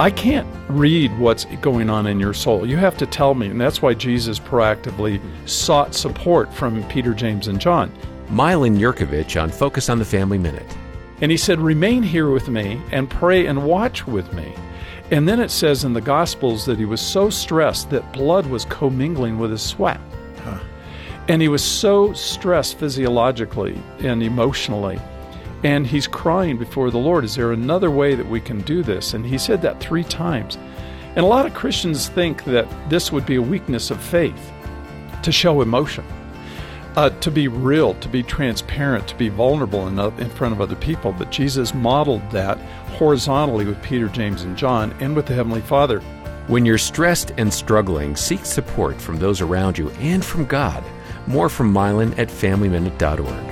I can't read what's going on in your soul. You have to tell me. And that's why Jesus proactively sought support from Peter, James, and John. Milan Yerkovich on Focus on the Family Minute. And he said, Remain here with me and pray and watch with me. And then it says in the Gospels that he was so stressed that blood was commingling with his sweat. Huh. And he was so stressed physiologically and emotionally and he's crying before the Lord, Is there another way that we can do this? And he said that three times. And a lot of Christians think that this would be a weakness of faith to show emotion, uh, to be real, to be transparent, to be vulnerable in, in front of other people. But Jesus modeled that horizontally with Peter, James, and John and with the Heavenly Father. When you're stressed and struggling, seek support from those around you and from God. More from Milan at FamilyMinute.org.